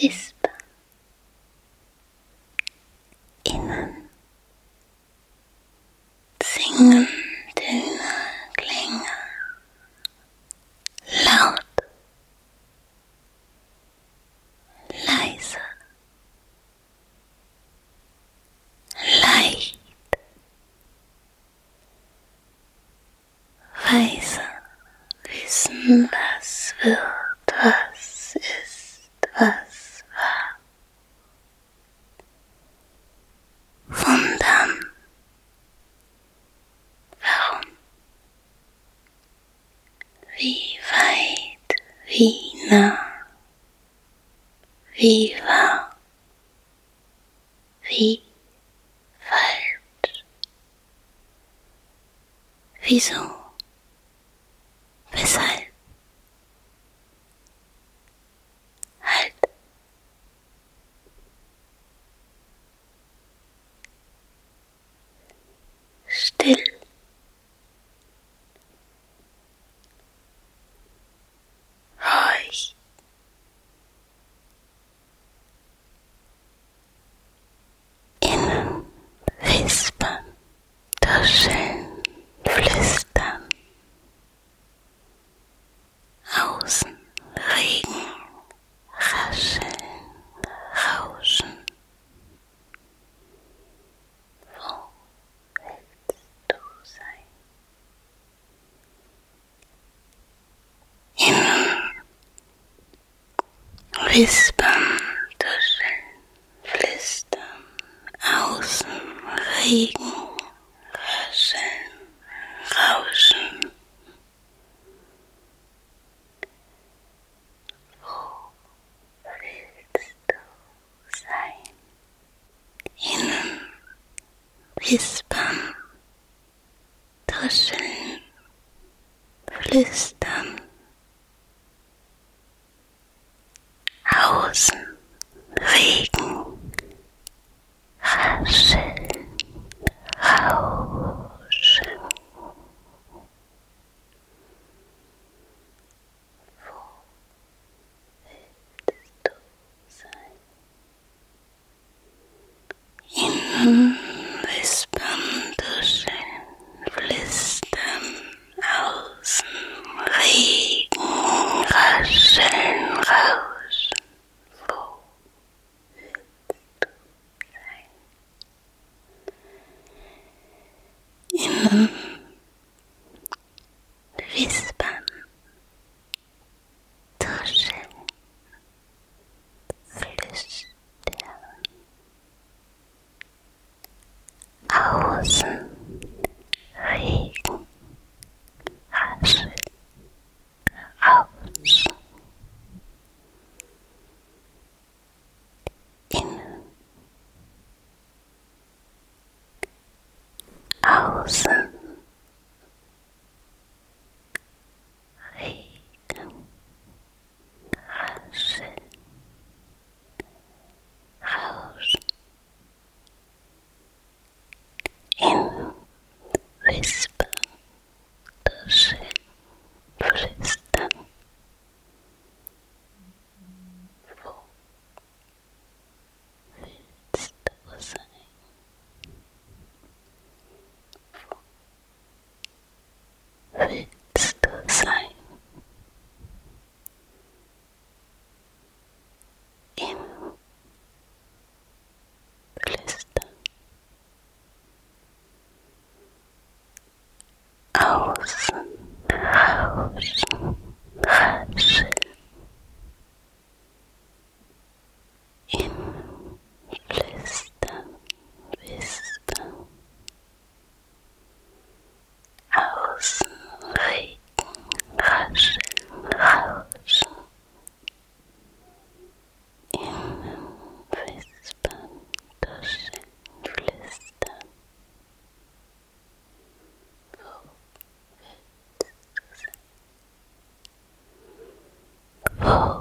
whisper innen. Singen tunge klinger loud, leise, leicht, weise, wissen was wird was. fina, viva, weit? Wieso? Weshalb? Wispern, Tuscheln, Flüstern, Außen, Regen, Rascheln, Rauschen. Wo willst du sein? Innen, Wispern, Tuscheln, Flüstern. Mm-hmm. Oh.